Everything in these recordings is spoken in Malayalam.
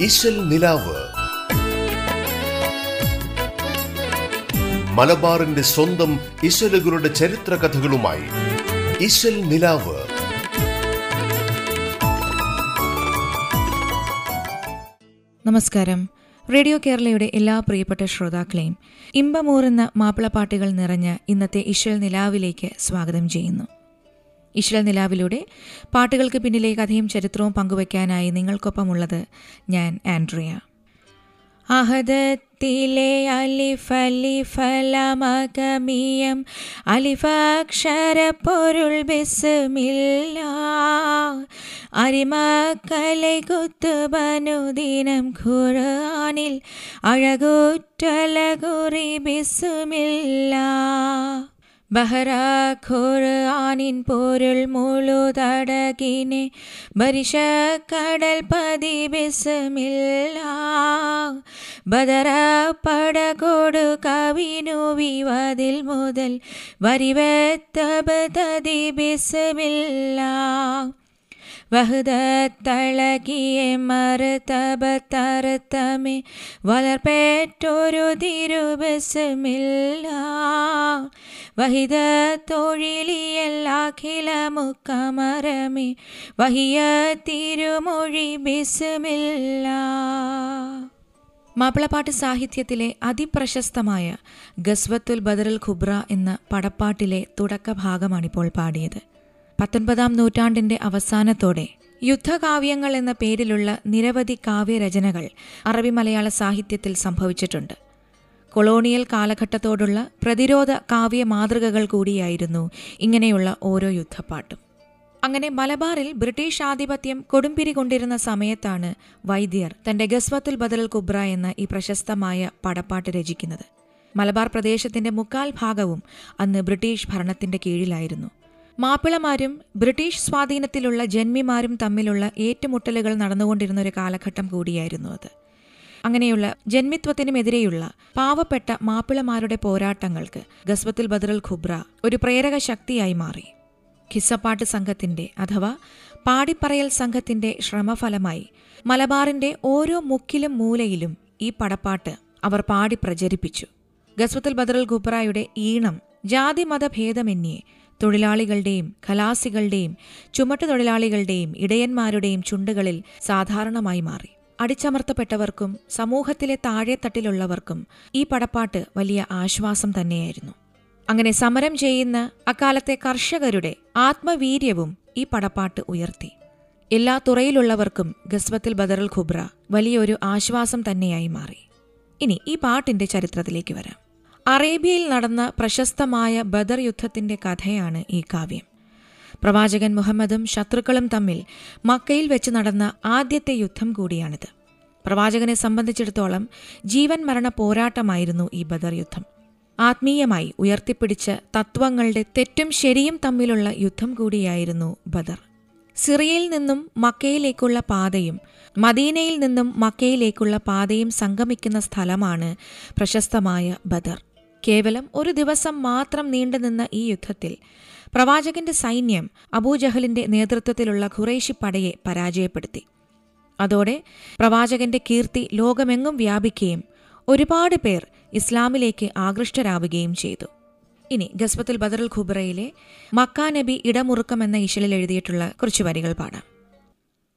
ഇശൽ നിലാവ്. മലബാറിന്റെ സ്വന്തം ഇശലുകളുടെ ചരിത്ര കഥകളുമായി ഇശൽ നിലാവ്. നമസ്കാരം. റേഡിയോ കേരളയുടെ എല്ലാ പ്രിയപ്പെട്ട ശ്രോതാക്കളെയും ഇമ്പമൂറുന്ന മാപ്പിളപ്പാട്ടുകൾ നിറഞ്ഞ ഇന്നത്തെ ഇശൽ നിലാവിലേക്ക് സ്വാഗതം ചെയ്യുന്നു. ഇശ്വൽ നിലാവിലൂടെ പാട്ടുകൾക്ക് പിന്നിലെ കഥയും ചരിത്രവും പങ്കുവയ്ക്കാനായി നിങ്ങൾക്കൊപ്പമുള്ളത് ഞാൻ ആൻഡ്രിയ. അഹദത്തിലെ അലിഫലിഫലമകമിയം അലിഫാക്ഷര പൊരുൾ ബിസ്മില്ല അരിമക്കலை കുത്തുബനുദിനം ഖുർആനിൽ അഴകുറ്റലകുറി ബിസ്മില്ല ബഹറ ഖുർആനിൻ പൊരുൾ മുഴുതടകിനെ ബരിഷ കടൽ പതി ബിസ്മില്ല ബദറ പടകൊടു കവിനു വിവതിൽ മുതൽ വരിവത്തബതതി ബിസ്മില്ല വഹുദത്തളകിയ മറുതബത്തറുത്തമേ വളർപ്പേറ്റൊരു തിരുവശമില്ല വഹിത തൊഴിലിയല്ലാഖില മുക്കമരമേ വഹിയ തിരുമൊഴി ബിസ്മില്ല മാപ്പിളപ്പാട്ട് സാഹിത്യത്തിലെ അതിപ്രശസ്തമായ ഗസ്വത്തുൽ ബദറുൽ ഖുബ്ര എന്ന പടപ്പാട്ടിലെ തുടക്കഭാഗമാണിപ്പോൾ പാടിയത്. പത്തൊൻപതാം നൂറ്റാണ്ടിന്റെ അവസാനത്തോടെ യുദ്ധകാവ്യങ്ങൾ എന്ന പേരിലുള്ള നിരവധി കാവ്യരചനകൾ അറബി മലയാള സാഹിത്യത്തിൽ സംഭവിച്ചിട്ടുണ്ട്. കൊളോണിയൽ കാലഘട്ടത്തോടുള്ള പ്രതിരോധ കാവ്യ മാതൃകകൾ കൂടിയായിരുന്നു ഇങ്ങനെയുള്ള ഓരോ യുദ്ധപ്പാട്ടും. അങ്ങനെ മലബാറിൽ ബ്രിട്ടീഷ് ആധിപത്യം കൊടുമ്പിരി കൊണ്ടിരുന്ന സമയത്താണ് വൈദ്യർ തന്റെ ഗസ്വത്തുൽ ബദൽ കുബ്ര എന്ന ഈ പ്രശസ്തമായ പടപ്പാട്ട് രചിക്കുന്നത്. മലബാർ പ്രദേശത്തിന്റെ മുക്കാൽ ഭാഗവും അന്ന് ബ്രിട്ടീഷ് ഭരണത്തിന്റെ കീഴിലായിരുന്നു. മാപ്പിളമാരും ബ്രിട്ടീഷ് സ്വാധീനത്തിലുള്ള ജന്മിമാരും തമ്മിലുള്ള ഏറ്റുമുട്ടലുകൾ നടന്നുകൊണ്ടിരുന്ന ഒരു കാലഘട്ടം കൂടിയായിരുന്നു അത്. അങ്ങനെയുള്ള ജന്മിത്വത്തിനുമെതിരെയുള്ള പാവപ്പെട്ട മാപ്പിളമാരുടെ പോരാട്ടങ്ങൾക്ക് ഗസ്വത്തിൽ ബദറുൽ ഖുബ്ര ഒരു പ്രേരക ശക്തിയായി മാറി. ഖിസ്സപ്പാട്ട് സംഘത്തിന്റെ അഥവാ പാടിപ്പറയൽ സംഘത്തിന്റെ ശ്രമഫലമായി മലബാറിന്റെ ഓരോ മുക്കിലും മൂലയിലും ഈ പടപ്പാട്ട് അവർ പാടി പ്രചരിപ്പിച്ചു. ഗസ്വത്തുൽ ബദറുൽ ഖുബ്രയുടെ ഈണം ജാതി മതഭേദമന്യേ തൊഴിലാളികളുടെയും ഖലാസികളുടെയും ചുമട്ടുതൊഴിലാളികളുടെയും ഇടയന്മാരുടെയും ചുണ്ടുകളിൽ സാധാരണമായി മാറി. അടിച്ചമർത്തപ്പെട്ടവർക്കും സമൂഹത്തിലെ താഴെത്തട്ടിലുള്ളവർക്കും ഈ പടപ്പാട്ട് വലിയ ആശ്വാസം തന്നെയായിരുന്നു. അങ്ങനെ സമരം ചെയ്യുന്ന അക്കാലത്തെ കർഷകരുടെ ആത്മവീര്യവും ഈ പടപ്പാട്ട് ഉയർത്തി. എല്ലാ തുറയിലുള്ളവർക്കും ഗസ്വത്തിൽ ബദറുൽ ഖുബ്ര വലിയൊരു ആശ്വാസം തന്നെയായി മാറി. ഇനി ഈ പാട്ടിന്റെ ചരിത്രത്തിലേക്ക് വരാം. അറേബ്യയിൽ നടന്ന പ്രശസ്തമായ ബദർ യുദ്ധത്തിന്റെ കഥയാണ് ഈ കാവ്യം. പ്രവാചകൻ മുഹമ്മദും ശത്രുക്കളും തമ്മിൽ മക്കയിൽ വെച്ച് നടന്ന ആദ്യത്തെ യുദ്ധം കൂടിയാണിത്. പ്രവാചകനെ സംബന്ധിച്ചിടത്തോളം ജീവൻ മരണ പോരാട്ടമായിരുന്നു ഈ ബദർ യുദ്ധം. ആത്മീയമായി ഉയർത്തിപ്പിടിച്ച തത്വങ്ങളുടെ തെറ്റും ശരിയും തമ്മിലുള്ള യുദ്ധം കൂടിയായിരുന്നു ബദർ. സിറിയയിൽ നിന്നും മക്കയിലേക്കുള്ള പാതയും മദീനയിൽ നിന്നും മക്കയിലേക്കുള്ള പാതയും സംഗമിക്കുന്ന സ്ഥലമാണ് പ്രശസ്തമായ ബദർ. കേവലം ഒരു ദിവസം മാത്രം നീണ്ടുനിന്ന ഈ യുദ്ധത്തിൽ പ്രവാചകന്റെ സൈന്യം അബൂജഹലിന്റെ നേതൃത്വത്തിലുള്ള ഖുറൈശി പടയെ പരാജയപ്പെടുത്തി. അതോടെ പ്രവാചകന്റെ കീർത്തി ലോകമെങ്ങും വ്യാപിക്കുകയും ഒരുപാട് പേർ ഇസ്ലാമിലേക്ക് ആകൃഷ്ടരാവുകയും ചെയ്തു. ഇനി ഗസ്ബത്തുൽ ബദറുൽ ഖുബ്രയിലെ മക്കാ നബി ഇടമുറുക്കം എന്ന ഇശലിൽ എഴുതിയിട്ടുള്ള കുറച്ച് വരികൾ പാടാം.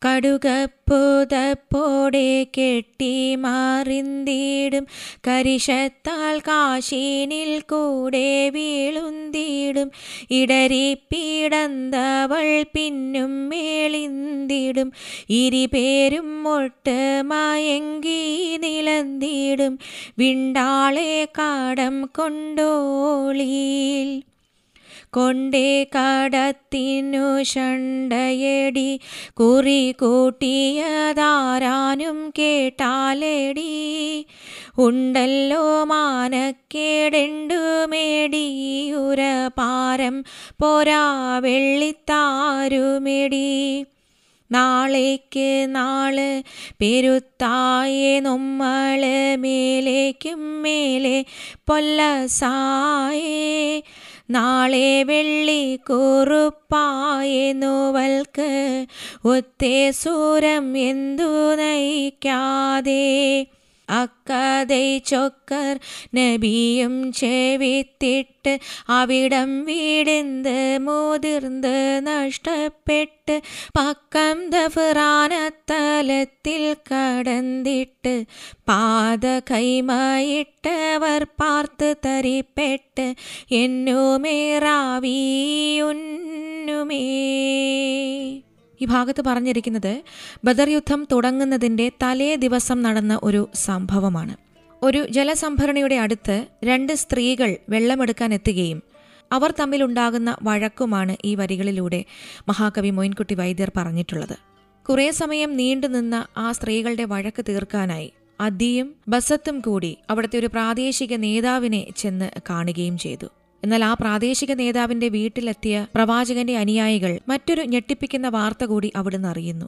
കടുകപ്പുതപ്പോടെ കെട്ടി മാറിന്തിടും. കരിശത്താൽ കാശീനിൽ കൂടെ വീളുന്തിടും ഇടരിപ്പീടന്തവൾ പിന്നും മേളിന്തിടും. ഇരുപേരും ഒട്ട് മയങ്കി നിലന്തിടും. വിണ്ടാളെ കാടം കൊണ്ടോളിയിൽ കൊണ്ടേ കടത്തിനു ഷണ്ടയടി കുറി കൂട്ടിയതാരാനും കേട്ടാലേടി. ഉണ്ടല്ലോ മാനക്കേടെണ്ടുമേടി. ഉരപാരം പോരാ വെള്ളിത്താരുമെടി. നാളേക്ക് നാൾ പെരുത്തായേ നമ്മൾ മേലേക്കും മേലെ പൊല്ലസായേ. നാളെ വെള്ളി കുറുപ്പായെന്നുവൾക്ക് ഒത്തേ സൂരം എന്തു നയിക്കാതെ? അക്കതൈ ചൊക്കർ നബിയും ചെവിത്തിട്ട് അവിടം വീടിന്ത് മുതിർന്ന് നഷ്ടപ്പെട്ട് പക്കം ദഫറാനത്തലത്തിൽ കടന്നിട്ട് പാത കൈമായിട്ടവർ പാർത്ത് തരിപ്പെട്ട് എന്നുമേറാവിയുന്നുമേ ഈ ഭാഗത്ത് പറഞ്ഞിരിക്കുന്നത് ബദർ യുദ്ധം തുടങ്ങുന്നതിന്റെ തലേ ദിവസം നടന്ന ഒരു സംഭവമാണ്. ഒരു ജലസംഭരണിയുടെ അടുത്ത് രണ്ട് സ്ത്രീകൾ വെള്ളമെടുക്കാൻ എത്തുകയും അവർ തമ്മിലുണ്ടാകുന്ന വഴക്കുമാണ് ഈ വരികളിലൂടെ മഹാകവി മൊയിൻകുട്ടി വൈദ്യർ പറഞ്ഞിട്ടുള്ളത്. കുറേ സമയം നീണ്ടുനിന്ന ആ സ്ത്രീകളുടെ വഴക്ക് തീർക്കാനായി അദിയും ബസത്തും കൂടി അവിടുത്തെ ഒരു പ്രാദേശിക നേതാവിനെ ചെന്ന് കാണുകയും ചെയ്തു. എന്നാൽ ആ പ്രാദേശിക നേതാവിന്റെ വീട്ടിലെത്തിയ പ്രവാചകന്റെ അനുയായികൾ മറ്റൊരു ഞെട്ടിപ്പിക്കുന്ന വാർത്ത കൂടി അവിടുന്ന് അറിയുന്നു.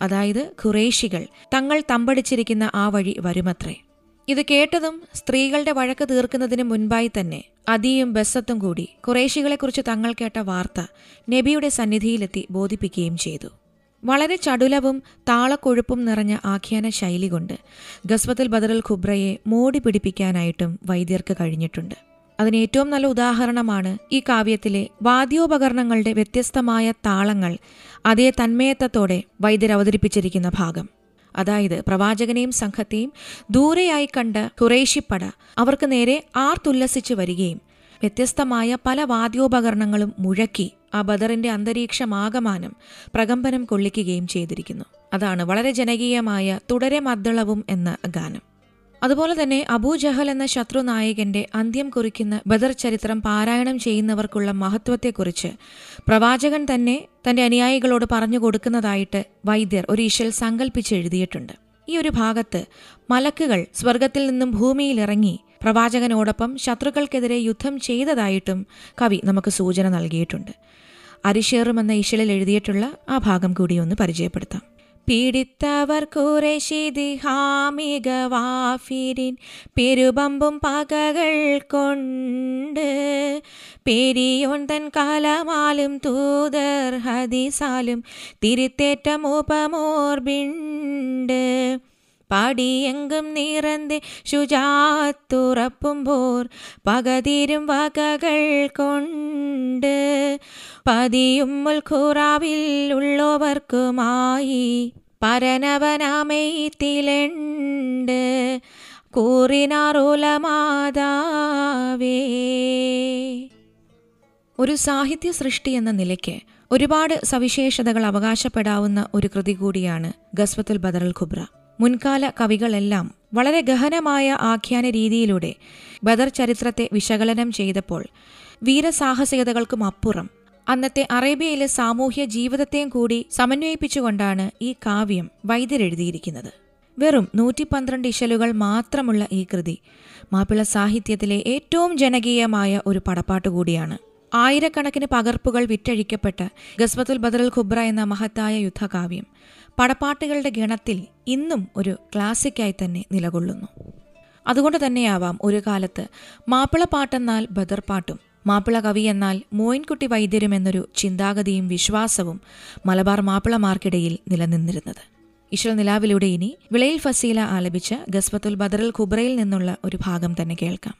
അതായത് ഖുറേഷികൾ തങ്ങൾ തമ്പടിച്ചിരിക്കുന്ന ആ വഴി വരുമത്രേ. ഇത് കേട്ടതും സ്ത്രീകളുടെ വഴക്ക് തീർക്കുന്നതിന് മുൻപായി തന്നെ അതിയും ബസ്സത്തും കൂടി കുറേശികളെക്കുറിച്ച് തങ്ങൾ കേട്ട വാർത്ത നബിയുടെ സന്നിധിയിലെത്തി ബോധിപ്പിക്കുകയും ചെയ്തു. വളരെ ചടുലവും താളക്കൊഴുപ്പും നിറഞ്ഞ ആഖ്യാന ശൈലി കൊണ്ട് ഗസ്വത്തുൽ ബദറുൽ ഖുബ്രയെ മോടി പിടിപ്പിക്കാനായിട്ടും വൈദ്യർക്ക് കഴിഞ്ഞിട്ടുണ്ട്. അതിന് ഏറ്റവും നല്ല ഉദാഹരണമാണ് ഈ കാവ്യത്തിലെ വാദ്യോപകരണങ്ങളുടെ വ്യത്യസ്തമായ താളങ്ങൾ അതേ തന്മയത്വത്തോടെ വൈദ്യർ അവതരിപ്പിച്ചിരിക്കുന്ന ഭാഗം. അതായത് പ്രവാചകനെയും സംഘത്തെയും ദൂരെയായി കണ്ട ഖുറേഷിപ്പട അവർക്ക് നേരെ ആർത്തുല്ലസിച്ചു വരികയും വ്യത്യസ്തമായ പല വാദ്യോപകരണങ്ങളും മുഴക്കി ആ ബദറിന്റെ അന്തരീക്ഷമാകമാനം പ്രകമ്പനം കൊള്ളിക്കുകയും ചെയ്തിരിക്കുന്നു. അതാണ് വളരെ ജനകീയമായ തുടരെ മദ്ദളവും എന്ന ഗാനം. അതുപോലെ തന്നെ അബൂജഹൽ എന്ന ശത്രു നായകന്റെ അന്ത്യം കുറിക്കുന്ന ബദർ ചരിത്രം പാരായണം ചെയ്യുന്നവർക്കുള്ള മഹത്വത്തെക്കുറിച്ച് പ്രവാചകൻ തന്നെ തന്റെ അനുയായികളോട് പറഞ്ഞു കൊടുക്കുന്നതായിട്ട് വൈദ്യർ ഒരു ഇശൽ സങ്കല്പിച്ച് എഴുതിയിട്ടുണ്ട്. ഈ ഒരു ഭാഗത്ത് മലക്കുകൾ സ്വർഗത്തിൽ നിന്നും ഭൂമിയിലിറങ്ങി പ്രവാചകനോടൊപ്പം ശത്രുക്കൾക്കെതിരെ യുദ്ധം ചെയ്തതായിട്ടും കവി നമുക്ക് സൂചന നൽകിയിട്ടുണ്ട്. അരിഷേറും എന്ന ഇശലിൽ എഴുതിയിട്ടുള്ള ആ ഭാഗം കൂടി ഒന്ന് പരിചയപ്പെടുത്താം. പീഡിത്തവർ ഹാമിക വാഫിരിൻ. പെരുപമ്പും പകകൾ കൊണ്ട് പെരിയോൻ തൻ കാലമാലും തൂതർ ഹദീസാലും തിരുത്തേറ്റം ഉപമോർബിണ്ട് പാടിയെങ്കും നിറന്ത് ശുചാത്തുറപ്പുമ്പോർ പകതിരും വകകൾ കൊണ്ട് പതിയും മുൽഖുറാവിൽ ഉള്ളവർക്കുമായി പരനവനാമയിത്തിലുണ്ട് കൂറിനാറുലമാതാവേ. ഒരു സാഹിത്യ സൃഷ്ടി എന്ന നിലയ്ക്ക് ഒരുപാട് സവിശേഷതകൾ അവകാശപ്പെടാവുന്ന ഒരു കൃതി കൂടിയാണ് ഗസ്വത്തുൽ ബദറൽ ഖുബ്ര. മുൻകാല കവികളെല്ലാം വളരെ ഗഹനമായ ആഖ്യാന രീതിയിലൂടെ ബദർ ചരിത്രത്തെ വിശകലനം ചെയ്തപ്പോൾ വീരസാഹസികതകൾക്കും അപ്പുറം അന്നത്തെ അറേബ്യയിലെ സാമൂഹ്യ ജീവിതത്തെയും കൂടി സമന്വയിപ്പിച്ചുകൊണ്ടാണ് ഈ കാവ്യം വൈദ്യരെഴുതിയിരിക്കുന്നത്. വെറും നൂറ്റി പന്ത്രണ്ട് ഇശലുകൾ മാത്രമുള്ള ഈ കൃതി മാപ്പിള സാഹിത്യത്തിലെ ഏറ്റവും ജനകീയമായ ഒരു പടപ്പാട്ട് കൂടിയാണ്. ആയിരക്കണക്കിന് പകർപ്പുകൾ വിറ്റഴിക്കപ്പെട്ട ഗസ്ബത്തുൽ ബദറുൽ ഖുബ്ര എന്ന മഹത്തായ യുദ്ധകാവ്യം പടപ്പാട്ടുകളുടെ ഗണത്തിൽ ഇന്നും ഒരു ക്ലാസിക്കായി തന്നെ നിലകൊള്ളുന്നു. അതുകൊണ്ട് തന്നെയാവാം ഒരു കാലത്ത് മാപ്പിളപ്പാട്ടെന്നാൽ ബദർപാട്ടും ബദർ പാട്ടും മാപ്പിള കവി എന്നാൽ മോയിൻകുട്ടി വൈദ്യരും എന്നൊരു ചിന്താഗതിയും വിശ്വാസവും മലബാർ മാപ്പിളമാർക്കിടയിൽ നിലനിന്നിരുന്നത്. ഇഷൽ നിലാവിലൂടെ ഇനി വിളയിൽ ഫസീല ആലപിച്ച ഗസ്ബത്തുൽ ബദറുൽ ഖുബ്രയിൽ നിന്നുള്ള ഒരു ഭാഗം തന്നെ കേൾക്കാം.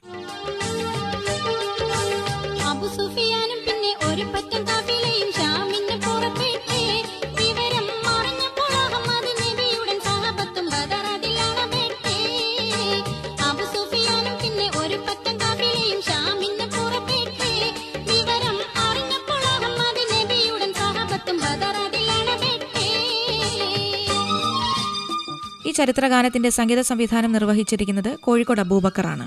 ഈ ചരിത്രഗാനത്തിന്റെ സംഗീത സംവിധാനം നിർവഹിച്ചിരിക്കുന്നത് കോഴിക്കോട് അബൂബക്കറാണ്.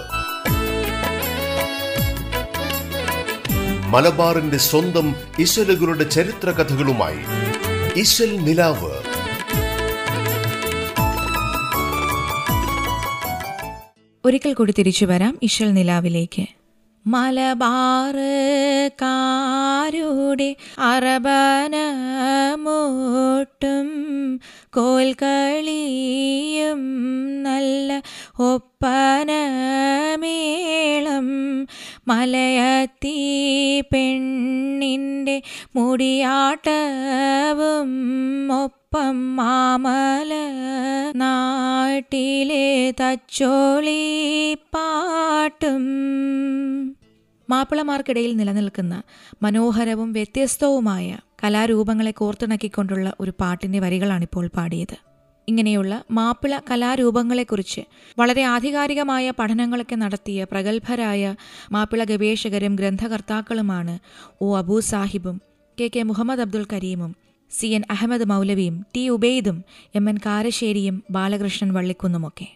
മലബാറിന്റെ സ്വന്തം ഇശലുകളുടെ ചരിത്ര കഥകളുമായി നിലാവ്. ഒരിക്കൽ കൂടി തിരിച്ചു വരാം ഇശൽ നിലാവിലേക്ക്. മലബാറുകാരുടെ അറബനമൂട്ടും കോൽക്കളിയും നല്ല ഒപ്പനമേളം. മലയത്തി പെണ്ണിന്റെ മുടിയാട്ടവും ഒപ്പം മാമല നാട്ടിലെ തച്ചോളി പാട്ടും മാപ്പിളമാർക്കിടയിൽ നിലനിൽക്കുന്ന മനോഹരവും വ്യത്യസ്തവുമായ കലാരൂപങ്ങളെ കോർത്തിണക്കിക്കൊണ്ടുള്ള ഒരു പാട്ടിന്റെ വരികളാണിപ്പോൾ പാടിയത്. ഇങ്ങനെയുള്ള മാപ്പിള കലാരൂപങ്ങളെക്കുറിച്ച് വളരെ ആധികാരികമായ പഠനങ്ങളൊക്കെ നടത്തിയ പ്രഗത്ഭരായ മാപ്പിള ഗവേഷകരും ഗ്രന്ഥകർത്താക്കളുമാണ് ഒ അബൂ സാഹിബും കെ കെ മുഹമ്മദ് അബ്ദുൽ കരീമും സി എൻ അഹമ്മദ് മൗലവിയും ടി ഉബൈദും എം എൻ കാരശ്ശേരിയും ബാലകൃഷ്ണൻ വള്ളിക്കുന്നുമൊക്കെ.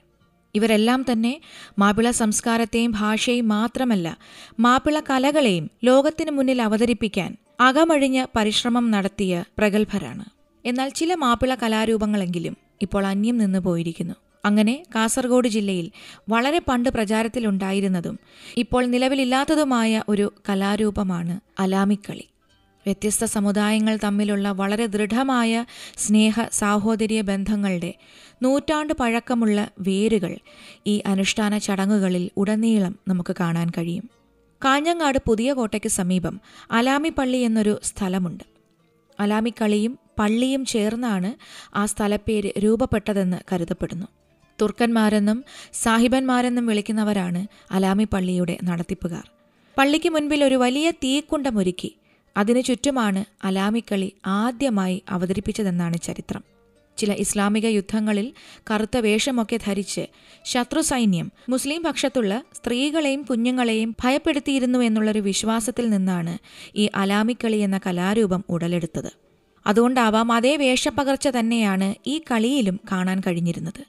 ഇവരെല്ലാം തന്നെ മാപ്പിള സംസ്കാരത്തെയും ഭാഷയും മാത്രമല്ല മാപ്പിള കലകളെയും ലോകത്തിനു മുന്നിൽ അവതരിപ്പിക്കാൻ അകമഴിഞ്ഞ് പരിശ്രമം നടത്തിയ പ്രഗത്ഭരാണ്. എന്നാൽ ചില മാപ്പിള കലാരൂപങ്ങളെങ്കിലും ഇപ്പോൾ അന്യം നിന്ന് പോയിരിക്കുന്നു. അങ്ങനെ കാസർഗോഡ് ജില്ലയിൽ വളരെ പണ്ട് പ്രചാരത്തിലുണ്ടായിരുന്നതും ഇപ്പോൾ നിലവിലില്ലാത്തതുമായ ഒരു കലാരൂപമാണ് അലാമിക്കളി. വ്യത്യസ്ത സമുദായങ്ങൾ തമ്മിലുള്ള വളരെ ദൃഢമായ സ്നേഹ സാഹോദര്യ ബന്ധങ്ങളുടെ നൂറ്റാണ്ട് പഴക്കമുള്ള വേരുകൾ ഈ അനുഷ്ഠാന ചടങ്ങുകളിൽ ഉടനീളം നമുക്ക് കാണാൻ കഴിയും. കാഞ്ഞങ്ങാട് പുതിയ കോട്ടയ്ക്ക് സമീപം അലാമിപ്പള്ളി എന്നൊരു സ്ഥലമുണ്ട്. അലാമിക്കളിയും പള്ളിയും ചേർന്നാണ് ആ സ്ഥലപ്പേര് രൂപപ്പെട്ടതെന്ന് കരുതപ്പെടുന്നു. തുർക്കന്മാരെന്നും സാഹിബന്മാരെന്നും വിളിക്കുന്നവരാണ് അലാമിപ്പള്ളിയുടെ നടത്തിപ്പുകാർ. പള്ളിക്ക് മുൻപിൽ ഒരു വലിയ തീക്കുണ്ടമൊരുക്കി അതിനു ചുറ്റുമാണ് അലാമിക്കളി ആദ്യമായി അവതരിപ്പിച്ചതെന്നാണ് ചരിത്രം. ചില ഇസ്ലാമിക യുദ്ധങ്ങളിൽ കറുത്ത വേഷമൊക്കെ ധരിച്ച് ശത്രു സൈന്യം മുസ്ലിം പക്ഷത്തുള്ള സ്ത്രീകളെയും കുഞ്ഞുങ്ങളെയും ഭയപ്പെടുത്തിയിരുന്നു എന്നുള്ളൊരു വിശ്വാസത്തിൽ നിന്നാണ് ഈ അലാമിക്കളി എന്ന കലാരൂപം ഉടലെടുത്തത്. അതുകൊണ്ടാവാം അതേ വേഷപ്പകർച്ച തന്നെയാണ് ഈ കളിയിലും കാണാൻ കഴിഞ്ഞിരുന്നത്.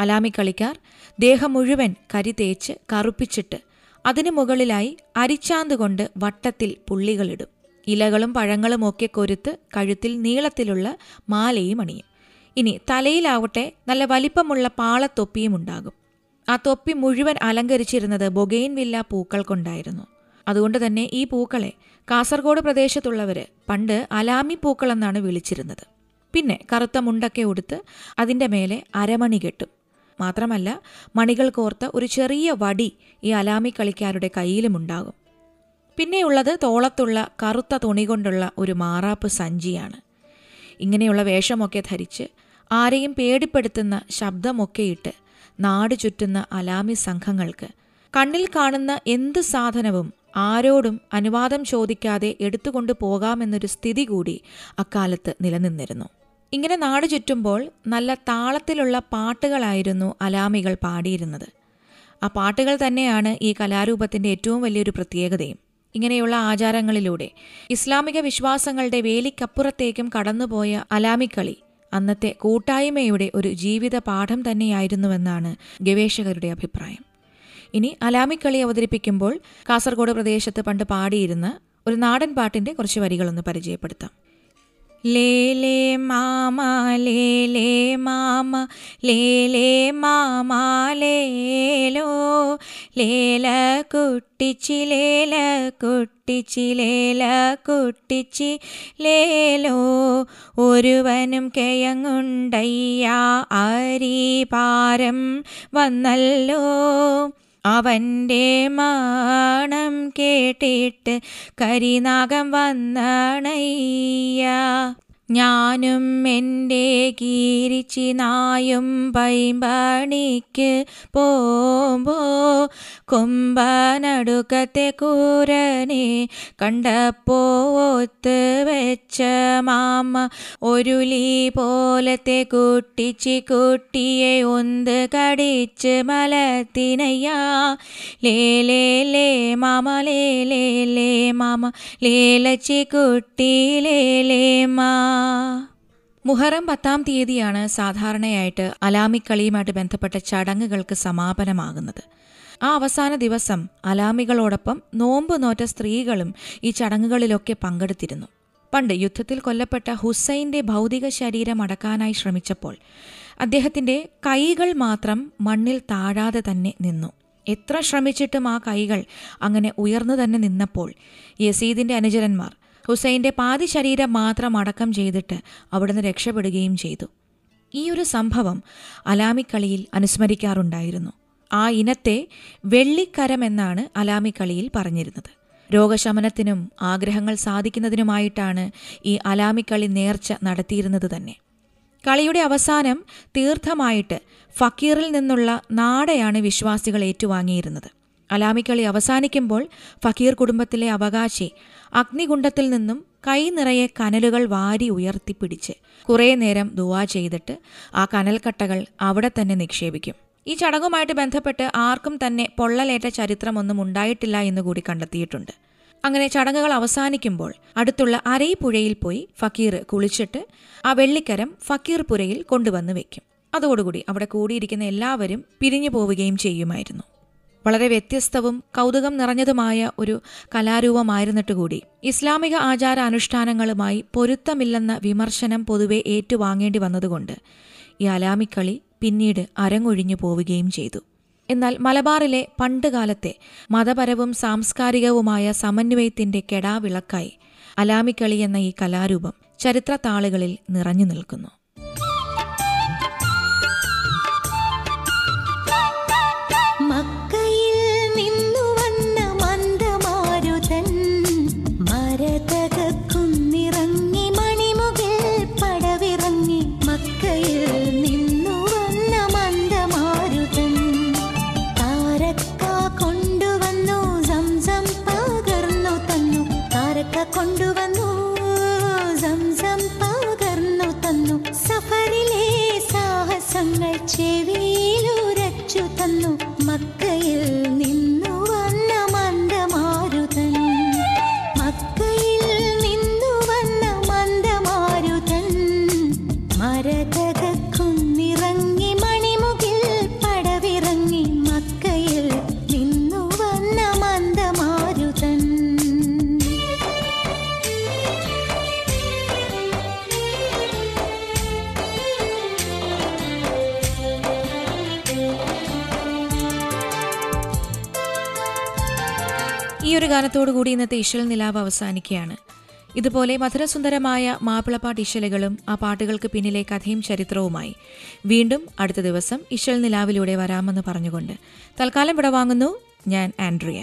അലാമിക്കളിക്കാർ ദേഹം മുഴുവൻ കരി തേച്ച് കറുപ്പിച്ചിട്ട് അതിനു മുകളിലായി അരിച്ചാന്തുകൊണ്ട് വട്ടത്തിൽ പുള്ളികളിടും ഇലകളും പഴങ്ങളും ഒക്കെ കൊരുത്ത് കഴുത്തിൽ നീളത്തിലുള്ള മാലയും അണിയും. ഇനി തലയിലാവട്ടെ നല്ല വലിപ്പമുള്ള പാളത്തൊപ്പിയും ഉണ്ടാകും. ആ തൊപ്പി മുഴുവൻ അലങ്കരിച്ചിരുന്നത് ബൊഗെയിൻ വില്ല പൂക്കൾ കൊണ്ടായിരുന്നു. അതുകൊണ്ട് തന്നെ ഈ പൂക്കളെ കാസർഗോഡ് പ്രദേശത്തുള്ളവർ പണ്ട് അലാമി പൂക്കൾ എന്നാണ് വിളിച്ചിരുന്നത്. പിന്നെ കറുത്ത മുണ്ടൊക്കെ ഉടുത്ത് അതിന്റെ മേലെ അരമണി കെട്ടും. മാത്രമല്ല മണികൾ കോർത്ത ഒരു ചെറിയ വടി ഈ അലാമി കളിക്കാരുടെ കയ്യിലുമുണ്ടാകും പിന്നെയുള്ളത് തോളത്തുള്ള കറുത്ത തുണി കൊണ്ടുള്ള ഒരു മാറാപ്പ് സഞ്ചിയാണ്. ഇങ്ങനെയുള്ള വേഷമൊക്കെ ധരിച്ച് ആരെയും പേടിപ്പെടുത്തുന്ന ശബ്ദമൊക്കെയിട്ട് നാട് ചുറ്റുന്ന അലാമി സംഘങ്ങൾക്ക് കണ്ണിൽ കാണുന്ന എന്ത് സാധനവും ആരോടും അനുവാദം ചോദിക്കാതെ എടുത്തുകൊണ്ട് പോകാമെന്നൊരു സ്ഥിതി കൂടി അക്കാലത്ത് നിലനിന്നിരുന്നു. ഇങ്ങനെ നാട് ചുറ്റുമ്പോൾ നല്ല താളത്തിലുള്ള പാട്ടുകളായിരുന്നു അലാമികൾ പാടിയിരുന്നത്. ആ പാട്ടുകൾ തന്നെയാണ് ഈ കലാരൂപത്തിന്റെ ഏറ്റവും വലിയൊരു പ്രത്യേകതയും. ഇങ്ങനെയുള്ള ആചാരങ്ങളിലൂടെ. ഇസ്ലാമിക വിശ്വാസങ്ങളുടെ വേലിക്കപ്പുറത്തേക്കും കടന്നുപോയ അലാമിക്കളി അന്നത്തെ കൂട്ടായ്മയുടെ ഒരു ജീവിത പാഠം തന്നെയായിരുന്നുവെന്നാണ് ഗവേഷകരുടെ അഭിപ്രായം. ഇനി അലാമിക്കളി അവതരിപ്പിക്കുമ്പോൾ കാസർഗോഡ് പ്രദേശത്ത് പണ്ട് പാടിയിരുന്ന ഒരു നാടൻ പാട്ടിന്റെ കുറച്ച് വരികളൊന്ന് പരിചയപ്പെടുത്താം. ലേലേ മാമ ലേലേ മാമ ലേലേ മാമ ലേലോ ലേല കുട്ടിച്ചി ലേല കുട്ടിച്ചി ലേല കുട്ടിച്ചി ലേലോ ഒരുവനും കിഴങ്ങുണ്ടയ്യ അരിപാരം വന്നല്ലോ. അവന്റെ മാണം കേട്ടിട്ട് കരിനാഗം വന്നണയ്യ. ഞാനും എന്റെ കീരിച്ചി നായും പൈമ്പണിക്ക് പോമ്പോ കൊമ്പനടുക്കത്തെ കൂരനെ കണ്ടപ്പോ ഒത്ത് വെച്ച മാമ ഒരുലി പോലത്തെ കുട്ടിച്ചി കുട്ടിയെ ഒന്ന് കടിച്ച് മലത്തിനയ്യാ. ലേലേ ലേ മാമ ലേലേ ലേ മാമ. ലേലച്ചി കുട്ടി ലേ ലേ മാ. മുഹറം പത്താം തീയതിയാണ് സാധാരണയായിട്ട് അലാമിക്കളിയുമായിട്ട് ബന്ധപ്പെട്ട ചടങ്ങുകൾക്ക് സമാപനമാകുന്നത്. ആ അവസാന ദിവസം അലാമികളോടൊപ്പം നോമ്പ് നോറ്റ സ്ത്രീകളും ഈ ചടങ്ങുകളിലൊക്കെ പങ്കെടുത്തിരുന്നു. പണ്ട് യുദ്ധത്തിൽ കൊല്ലപ്പെട്ട ഹുസൈന്റെ ഭൗതിക ശരീരം അടക്കാനായി ശ്രമിച്ചപ്പോൾ അദ്ദേഹത്തിന്റെ കൈകൾ മാത്രം മണ്ണിൽ താഴാതെ തന്നെ നിന്നു. എത്ര ശ്രമിച്ചിട്ടും ആ കൈകൾ അങ്ങനെ ഉയർന്നു തന്നെ നിന്നപ്പോൾ യസീദിന്റെ അനുചരന്മാർ ഹുസൈന്റെ പാതി ശരീരം മാത്രം അടക്കം ചെയ്തിട്ട് അവിടുന്ന് രക്ഷപ്പെടുകയും ചെയ്തു. ഈ ഒരു സംഭവം അലാമിക്കളിയിൽ അനുസ്മരിക്കാറുണ്ടായിരുന്നു. ആ ഇനത്തെ വെള്ളിക്കരം എന്നാണ് അലാമിക്കളിയിൽ പറഞ്ഞിരുന്നത്. രോഗശമനത്തിനും ആഗ്രഹങ്ങൾ സാധിക്കുന്നതിനുമായിട്ടാണ് ഈ അലാമിക്കളി നേർച്ച നടത്തിയിരുന്നത് തന്നെ. കളിയുടെ അവസാനം തീർത്ഥമായിട്ട് ഫക്കീറിൽ നിന്നുള്ള നാടയാണ് വിശ്വാസികൾ ഏറ്റുവാങ്ങിയിരുന്നത്. അലാമിക്കളി അവസാനിക്കുമ്പോൾ ഫക്കീർ കുടുംബത്തിലെ അവകാശി അഗ്നികുണ്ടത്തിൽ നിന്നും കൈ നിറയെ കനലുകൾ വാരി ഉയർത്തിപ്പിടിച്ച് കുറേ നേരം ദുവാ ചെയ്തിട്ട് ആ കനൽക്കട്ടകൾ അവിടെ തന്നെ നിക്ഷേപിക്കും. ഈ ചടങ്ങുമായിട്ട് ബന്ധപ്പെട്ട് ആർക്കും തന്നെ പൊള്ളലേറ്റ ചരിത്രമൊന്നും ഉണ്ടായിട്ടില്ല എന്ന് കൂടി കണ്ടെത്തിയിട്ടുണ്ട്. അങ്ങനെ ചടങ്ങുകൾ അവസാനിക്കുമ്പോൾ അടുത്തുള്ള അരൈപ്പുഴയിൽ പോയി ഫക്കീർ കുളിച്ചിട്ട് ആ വെള്ളിക്കരം ഫക്കീർ പുരയിൽ കൊണ്ടുവന്ന് വെക്കും. അതോടുകൂടി അവിടെ കൂടിയിരിക്കുന്ന എല്ലാവരും പിരിഞ്ഞു പോവുകയും ചെയ്യുമായിരുന്നു. വളരെ വ്യത്യസ്തവും കൗതുകം നിറഞ്ഞതുമായ ഒരു കലാരൂപമായിരുന്നിട്ട് കൂടി ഇസ്ലാമിക ആചാര അനുഷ്ഠാനങ്ങളുമായി പൊരുത്തമില്ലെന്ന വിമർശനം പൊതുവെ ഏറ്റുവാങ്ങേണ്ടി വന്നതുകൊണ്ട് ഈ അലാമിക്കളി പിന്നീട് അരങ്ങൊഴിഞ്ഞു പോവുകയും ചെയ്തു. എന്നാൽ മലബാറിലെ പണ്ടുകാലത്തെ മതപരവും സാംസ്കാരികവുമായ സമന്വയത്തിന്റെ കെടാവിളക്കായി അലാമിക്കളി എന്ന ഈ കലാരൂപം ചരിത്ര താളുകളിൽ നിറഞ്ഞു നിൽക്കുന്നു. ഒരു ഗാനത്തോടു കൂടി ഇന്നത്തെ ഇശൽ നിലാവ് അവസാനിക്കുകയാണ്. ഇതുപോലെ മധുരസുന്ദരമായ മാപ്പിളപ്പാട്ട് ഇശലുകളും ആ പാട്ടുകൾക്ക് പിന്നിലെ കഥയും ചരിത്രവുമായി വീണ്ടും അടുത്ത ദിവസം ഇശൽ നിലാവിലൂടെ വരാമെന്ന് പറഞ്ഞുകൊണ്ട് തൽക്കാലം വിടവാങ്ങുന്നു ഞാൻ ആൻഡ്രിയ.